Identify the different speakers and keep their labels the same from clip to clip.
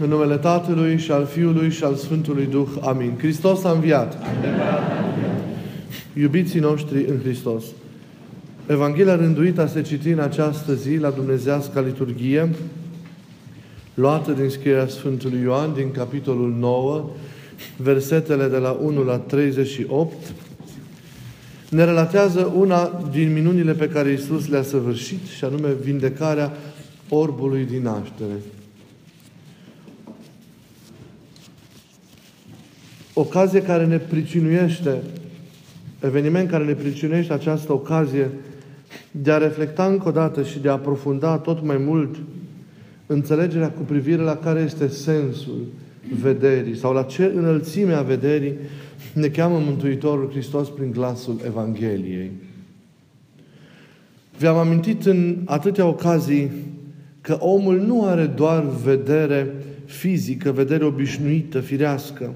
Speaker 1: În numele Tatălui și al Fiului și al Sfântului Duh. Amin. Hristos a înviat. Iubiții noștri în Hristos. Evanghelia rânduită se citi în această zi la Dumnezească liturghie, luată din scrierea Sfântului Ioan, din capitolul 9, versetele de la 1 la 38, ne relatează una din minunile pe care Isus le-a săvârșit, și anume vindecarea orbului din naștere. Ocazie care ne pricinuiește, eveniment care ne pricinuiește această ocazie de a reflecta încă o dată și de a aprofunda tot mai mult înțelegerea cu privire la care este sensul vederii sau la ce înălțime a vederii ne cheamă Mântuitorul Hristos prin glasul Evangheliei. Vi-am amintit în atâtea ocazii că omul nu are doar vedere fizică, vedere obișnuită, firească.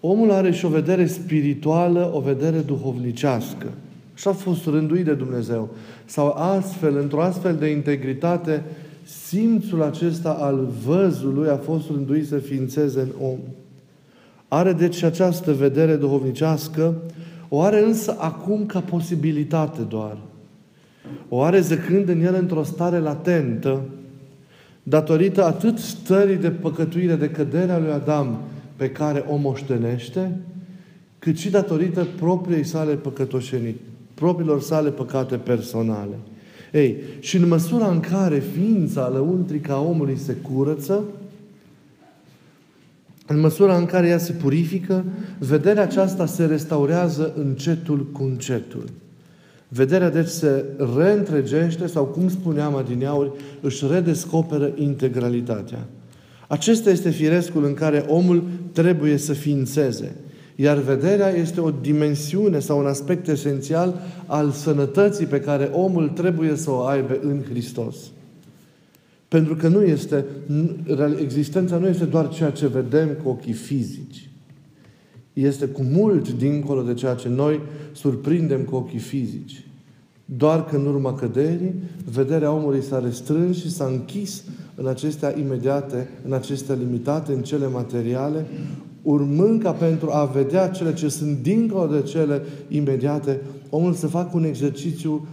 Speaker 1: Omul are și o vedere spirituală, o vedere duhovnicească. Și a fost rânduit de Dumnezeu. Sau astfel, într-o astfel de integritate, simțul acesta al văzului a fost rânduit să ființeze în om. Are deci această vedere duhovnicească, o are însă acum ca posibilitate doar. O are zăcând în el într-o stare latentă, datorită atât stării de păcătuire, de căderea lui Adam, pe care o moștenește, cât și datorită propriei sale păcătoșenii, propriilor sale păcate personale. Ei, și în măsura în care ființa lăuntrică a omului se curăță, în măsura în care ea se purifică, vederea aceasta se restaurează încetul cu încetul. Vederea, deci, se reîntregește sau, cum spuneam adineauri, își redescoperă integralitatea. Acesta este firescul în care omul trebuie să ființeze. Iar vederea este o dimensiune sau un aspect esențial al sănătății pe care omul trebuie să o aibă în Hristos. Pentru că nu este, existența nu este doar ceea ce vedem cu ochii fizici. Este cu mult dincolo de ceea ce noi surprindem cu ochii fizici. Doar că în urma căderii, vederea omului s-a restrâns și s-a închis în acestea imediate, în acestea limitate, în cele materiale, urmând ca pentru a vedea cele ce sunt dincolo de cele imediate, omul să facă un exercițiu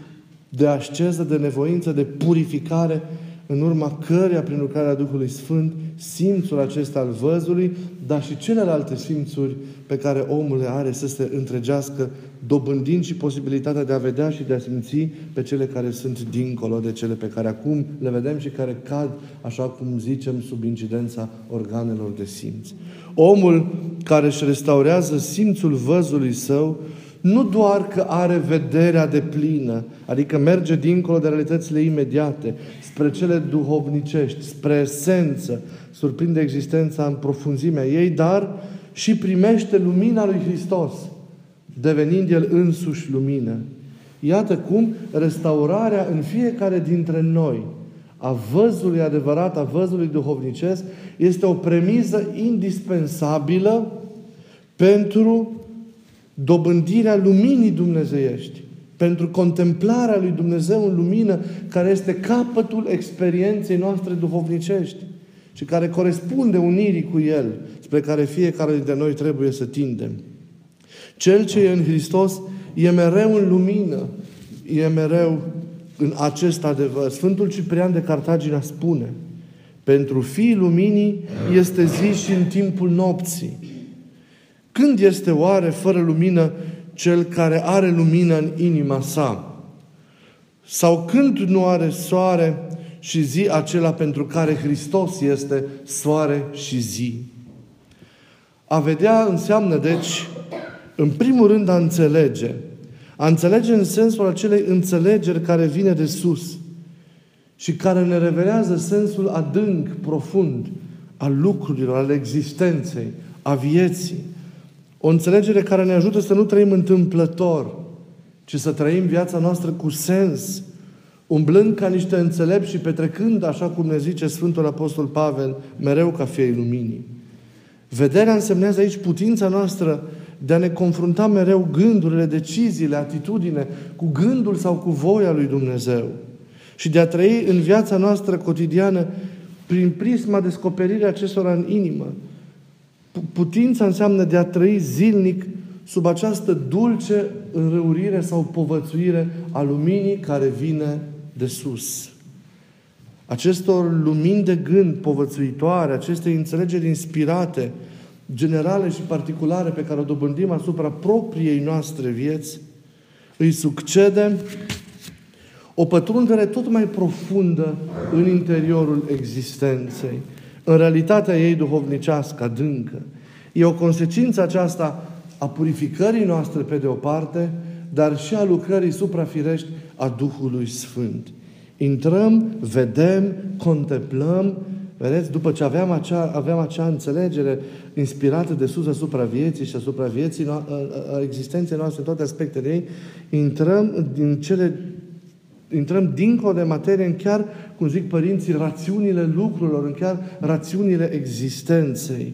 Speaker 1: de asceză, de nevoință, de purificare în urma căreia, prin lucrarea Duhului Sfânt, simțul acesta al văzului, dar și celelalte simțuri pe care omul le are să se întregească, dobândind și posibilitatea de a vedea și de a simți pe cele care sunt dincolo de cele pe care acum le vedem și care cad, așa cum zicem, sub incidența organelor de simț. Omul care își restaurează simțul văzului său, nu doar că are vederea de plină, adică merge dincolo de realitățile imediate, spre cele duhovnicești, spre esență, surprinde existența în profunzimea ei, dar și primește lumina lui Hristos, devenind El însuși lumină. Iată cum restaurarea în fiecare dintre noi a văzului adevărat, a văzului duhovnicesc, este o premiză indispensabilă pentru dobândirea luminii dumnezeiești, pentru contemplarea lui Dumnezeu în lumină, care este capătul experienței noastre duhovnicești și care corespunde unirii cu El, spre care fiecare dintre noi trebuie să tindem. Cel ce e în Hristos e mereu în lumină, e mereu în acest adevăr. Sfântul Ciprian de Cartagina spune, pentru fiii luminii este zi și în timpul nopții. Când este oare fără lumină cel care are lumină în inima sa? Sau când nu are soare și zi acela pentru care Hristos este soare și zi? A vedea înseamnă, deci, în primul rând a înțelege. A înțelege în sensul acelei înțelegeri care vine de sus și care ne revelează sensul adânc, profund al lucrurilor, al existenței, a vieții. O înțelegere care ne ajută să nu trăim întâmplător, ci să trăim viața noastră cu sens, umblând ca niște înțelepți și petrecând, așa cum ne zice Sfântul Apostol Pavel, mereu ca fiei luminii. Vederea însemnează aici putința noastră de a ne confrunta mereu gândurile, deciziile, atitudine cu gândul sau cu voia lui Dumnezeu. Și de a trăi în viața noastră cotidiană prin prisma descoperirii acestora în inimă. Putința înseamnă de a trăi zilnic sub această dulce înrăurire sau povățuire a luminii care vine de sus. Acestor lumini de gând povățuitoare, aceste înțelegeri inspirate, generale și particulare pe care o dobândim asupra propriei noastre vieți, îi succede o pătrundere tot mai profundă în interiorul existenței, în realitatea ei duhovnicească, adâncă. E o consecință aceasta a purificării noastre pe de o parte, dar și a lucrării suprafirești a Duhului Sfânt. Intrăm, vedem, contemplăm, vedeți, după ce aveam acea, aveam acea înțelegere inspirată de sus asupra vieții și asupra vieții, a existenței noastre, în toate aspectele ei, intrăm din cele intrăm dincolo de materie în chiar, cum zic părinții, rațiunile lucrurilor, în chiar rațiunile existenței.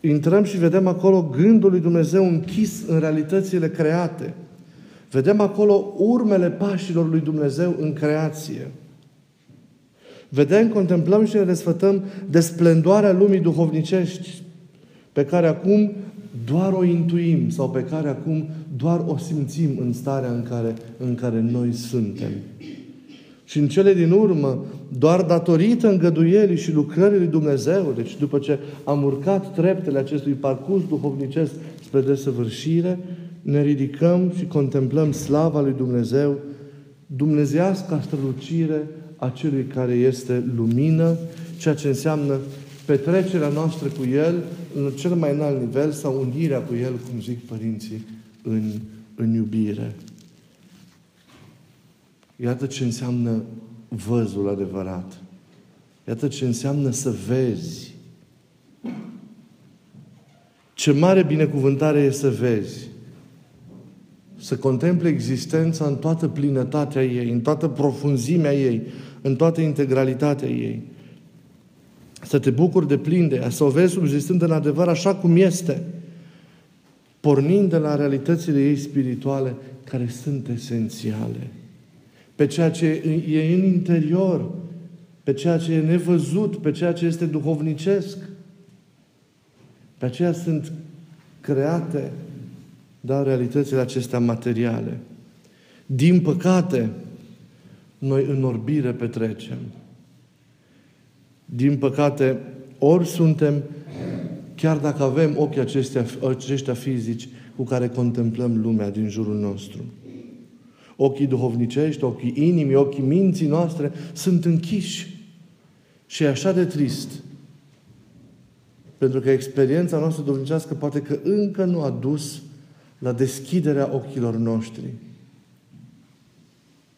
Speaker 1: Intrăm și vedem acolo gândul lui Dumnezeu închis în realitățile create. Vedem acolo urmele pașilor lui Dumnezeu în creație. Vedem, contemplăm și ne desfătăm de splendoarea lumii duhovnicești, pe care acum doar o intuim sau pe care acum doar o simțim în starea în care, în care noi suntem. Și în cele din urmă, doar datorită îngăduierii și lucrării lui Dumnezeu, deci după ce am urcat treptele acestui parcurs duhovnicesc spre desăvârșire, ne ridicăm și contemplăm slava lui Dumnezeu, dumnezească strălucire a celui care este lumină, ceea ce înseamnă petrecerea noastră cu El în cel mai înalt nivel sau unirea cu El, cum zic părinții, în, în iubire. Iată ce înseamnă văzul adevărat. Iată ce înseamnă să vezi. Ce mare binecuvântare e să vezi. Să contemple existența în toată plinătatea ei, în toată profunzimea ei, în toată integralitatea ei. Să te bucuri de plin de ea, să o vezi subzistând în adevăr așa cum este, pornind de la realitățile ei spirituale, care sunt esențiale pe ceea ce e în interior, pe ceea ce e nevăzut, pe ceea ce este duhovnicesc. Pe aceea sunt create, da, realitățile acestea materiale. Din păcate, noi în orbire petrecem. Din păcate, ori suntem, chiar dacă avem ochii acestea, aceștia fizici cu care contemplăm lumea din jurul nostru ochii duhovnicești, ochii inimii, ochii minții noastre sunt închiși. Și e așa de trist. Pentru că experiența noastră duhovnicească poate că încă nu a dus la deschiderea ochilor noștri.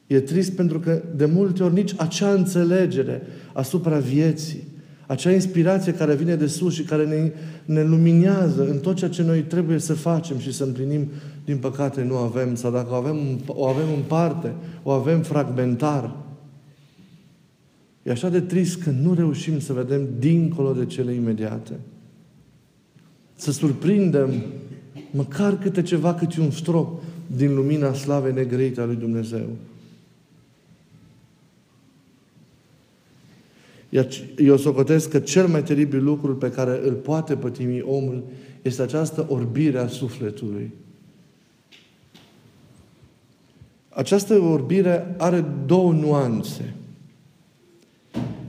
Speaker 1: E trist pentru că de multe ori nici acea înțelegere asupra vieții, acea inspirație care vine de sus și care ne, ne luminează în tot ceea ce noi trebuie să facem și să împlinim, din păcate nu avem. Sau dacă o avem, o avem în parte, o avem fragmentar. E așa de trist că nu reușim să vedem dincolo de cele imediate. Să surprindem măcar câte ceva, câte un strop din lumina slavei negrite a lui Dumnezeu. Iar eu socotesc că cel mai teribil lucru pe care îl poate pătimi omul este această orbire a sufletului. Această orbire are două nuanțe.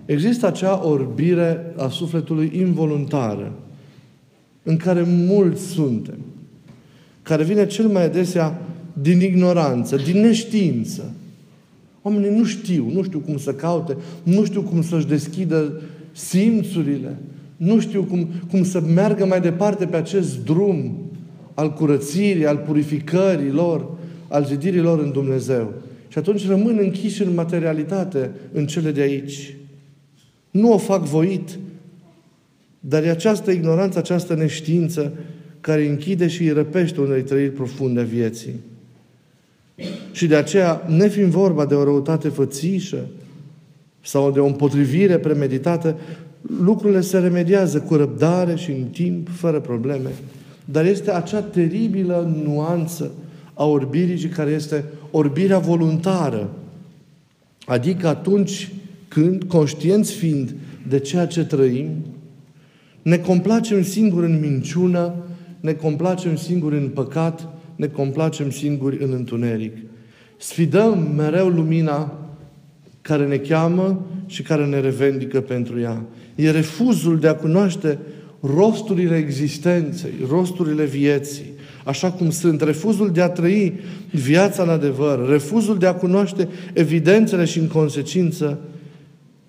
Speaker 1: Există acea orbire a sufletului involuntară, în care mulți suntem, care vine cel mai adesea din ignoranță, din neștiință. Oamenii nu știu, nu știu cum să caute, nu știu cum să-și deschidă simțurile, nu știu cum, cum să meargă mai departe pe acest drum al curățirii, al purificării lor, al zidirii lor în Dumnezeu. Și atunci rămân închiși în materialitate, în cele de aici. Nu o fac voit, dar e această ignoranță, această neștiință care închide și îi răpește unei trăiri profunde a vieții. Și de aceea, ne fiind vorba de o răutate fățișă sau de o împotrivire premeditată, lucrurile se remediază cu răbdare și în timp, fără probleme. Dar este acea teribilă nuanță a orbirii care este orbirea voluntară. Adică atunci când, conștienți fiind de ceea ce trăim, ne complacem singuri în minciună, ne complacem singuri în păcat, ne complacem singuri în întuneric. Sfidăm mereu lumina care ne cheamă și care ne revendică pentru ea. E refuzul de a cunoaște rosturile existenței, rosturile vieții, așa cum sunt, refuzul de a trăi viața în adevăr, refuzul de a cunoaște evidențele și în consecință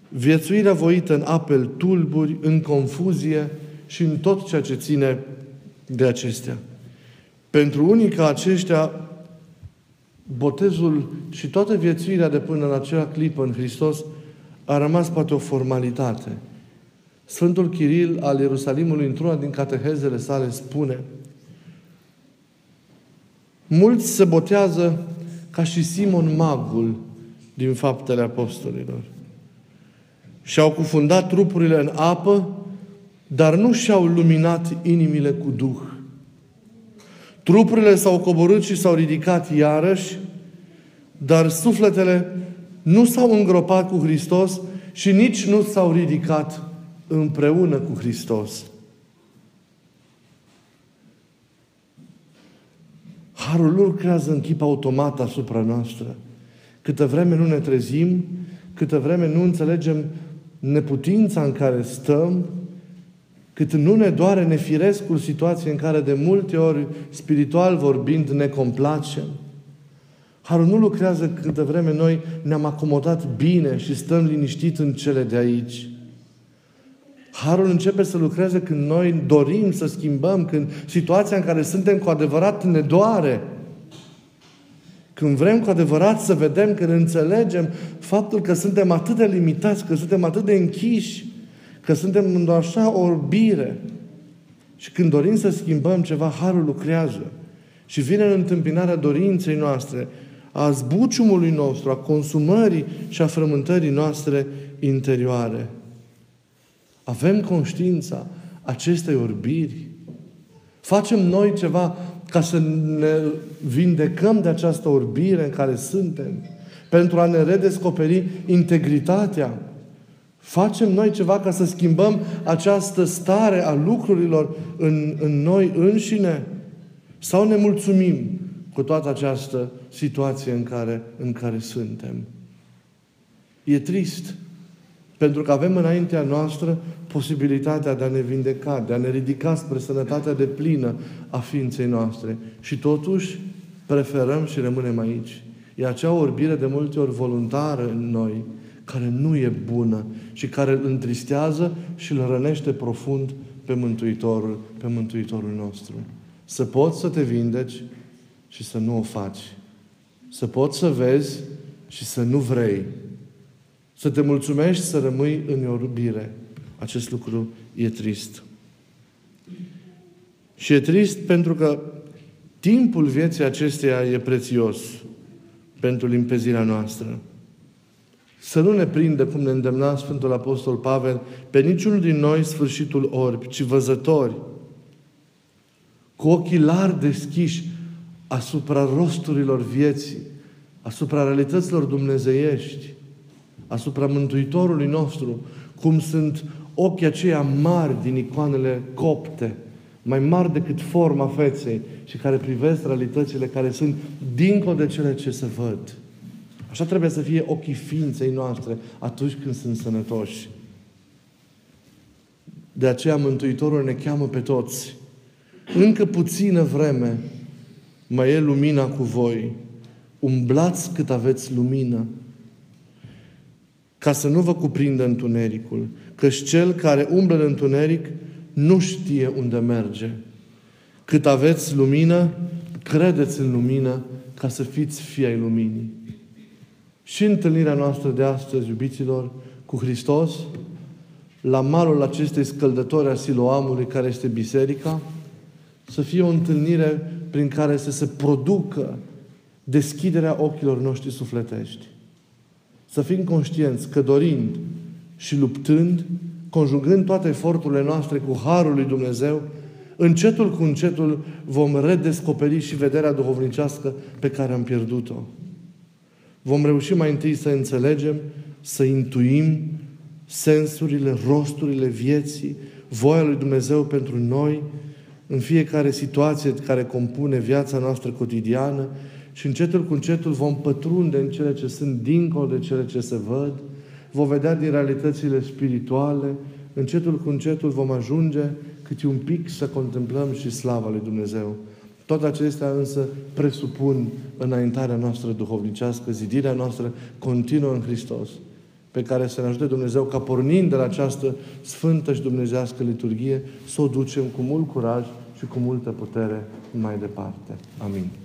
Speaker 1: viețuirea voită în apel tulburi, în confuzie și în tot ceea ce ține de acestea. Pentru unii ca aceștia, botezul și toată viețuirea de până în acea clipă în Hristos a rămas poate o formalitate. Sfântul Chiril al Ierusalimului, într-una din catehezele sale, spune Mulți se botează ca și Simon Magul din faptele apostolilor. Și-au cufundat trupurile în apă, dar nu și-au luminat inimile cu Duh. Trupurile s-au coborât și s-au ridicat iarăși, dar sufletele nu s-au îngropat cu Hristos și nici nu s-au ridicat împreună cu Hristos. Harul nu lucrează în chip automat asupra noastră. Câtă vreme nu ne trezim, câtă vreme nu înțelegem neputința în care stăm, cât nu ne doare nefirescul situație în care de multe ori, spiritual vorbind, ne complacem. Harul nu lucrează câtă vreme noi ne-am acomodat bine și stăm liniștit în cele de aici. Harul începe să lucreze când noi dorim să schimbăm, când situația în care suntem cu adevărat ne doare. Când vrem cu adevărat să vedem, când înțelegem faptul că suntem atât de limitați, că suntem atât de închiși, că suntem în așa orbire. Și când dorim să schimbăm ceva, Harul lucrează. Și vine în întâmpinarea dorinței noastre, a zbuciumului nostru, a consumării și a frământării noastre interioare. Avem conștiința acestei orbiri. Facem noi ceva ca să ne vindecăm de această orbire în care suntem, pentru a ne redescoperi integritatea. Facem noi ceva ca să schimbăm această stare a lucrurilor în, în noi înșine? Sau ne mulțumim cu toată această situație în care, în care suntem? E trist pentru că avem înaintea noastră posibilitatea de a ne vindeca, de a ne ridica spre sănătatea de plină a ființei noastre. Și totuși preferăm și rămânem aici. E acea orbire de multe ori voluntară în noi, care nu e bună și care îl întristează și îl rănește profund pe Mântuitorul, pe Mântuitorul nostru. Să poți să te vindeci și să nu o faci. Să poți să vezi și să nu vrei. Să te mulțumești să rămâi în iubire. Acest lucru e trist. Și e trist pentru că timpul vieții acesteia e prețios pentru limpezirea noastră. Să nu ne prindă, cum ne îndemna Sfântul Apostol Pavel, pe niciunul din noi sfârșitul orbi, ci văzători, cu ochii larg deschiși asupra rosturilor vieții, asupra realităților dumnezeiești, asupra Mântuitorului nostru, cum sunt ochii aceia mari din icoanele copte, mai mari decât forma feței și care privesc realitățile care sunt dincolo de cele ce se văd. Așa trebuie să fie ochii ființei noastre atunci când sunt sănătoși. De aceea Mântuitorul ne cheamă pe toți. Încă puțină vreme mai e lumina cu voi. Umblați cât aveți lumină ca să nu vă cuprindă întunericul. Căci cel care umblă în întuneric nu știe unde merge. Cât aveți lumină, credeți în lumină ca să fiți fii ai luminii. Și întâlnirea noastră de astăzi, iubiților, cu Hristos, la malul acestei scăldători a Siloamului, care este biserica, să fie o întâlnire prin care să se producă deschiderea ochilor noștri sufletești. Să fim conștienți că dorind și luptând, conjugând toate eforturile noastre cu Harul lui Dumnezeu, încetul cu încetul vom redescoperi și vederea duhovnicească pe care am pierdut-o. Vom reuși mai întâi să înțelegem să intuim sensurile, rosturile vieții, voia lui Dumnezeu pentru noi, în fiecare situație care compune viața noastră cotidiană și încetul cu încetul vom pătrunde în cele ce sunt dincolo de cele ce se văd, vom vedea din realitățile spirituale, încetul cu încetul vom ajunge câte un pic să contemplăm și slava lui Dumnezeu. Toate acestea însă presupun înaintarea noastră duhovnicească, zidirea noastră continuă în Hristos, pe care să ne ajute Dumnezeu ca pornind de la această sfântă și dumnezească liturghie, să o ducem cu mult curaj și cu multă putere mai departe. Amin.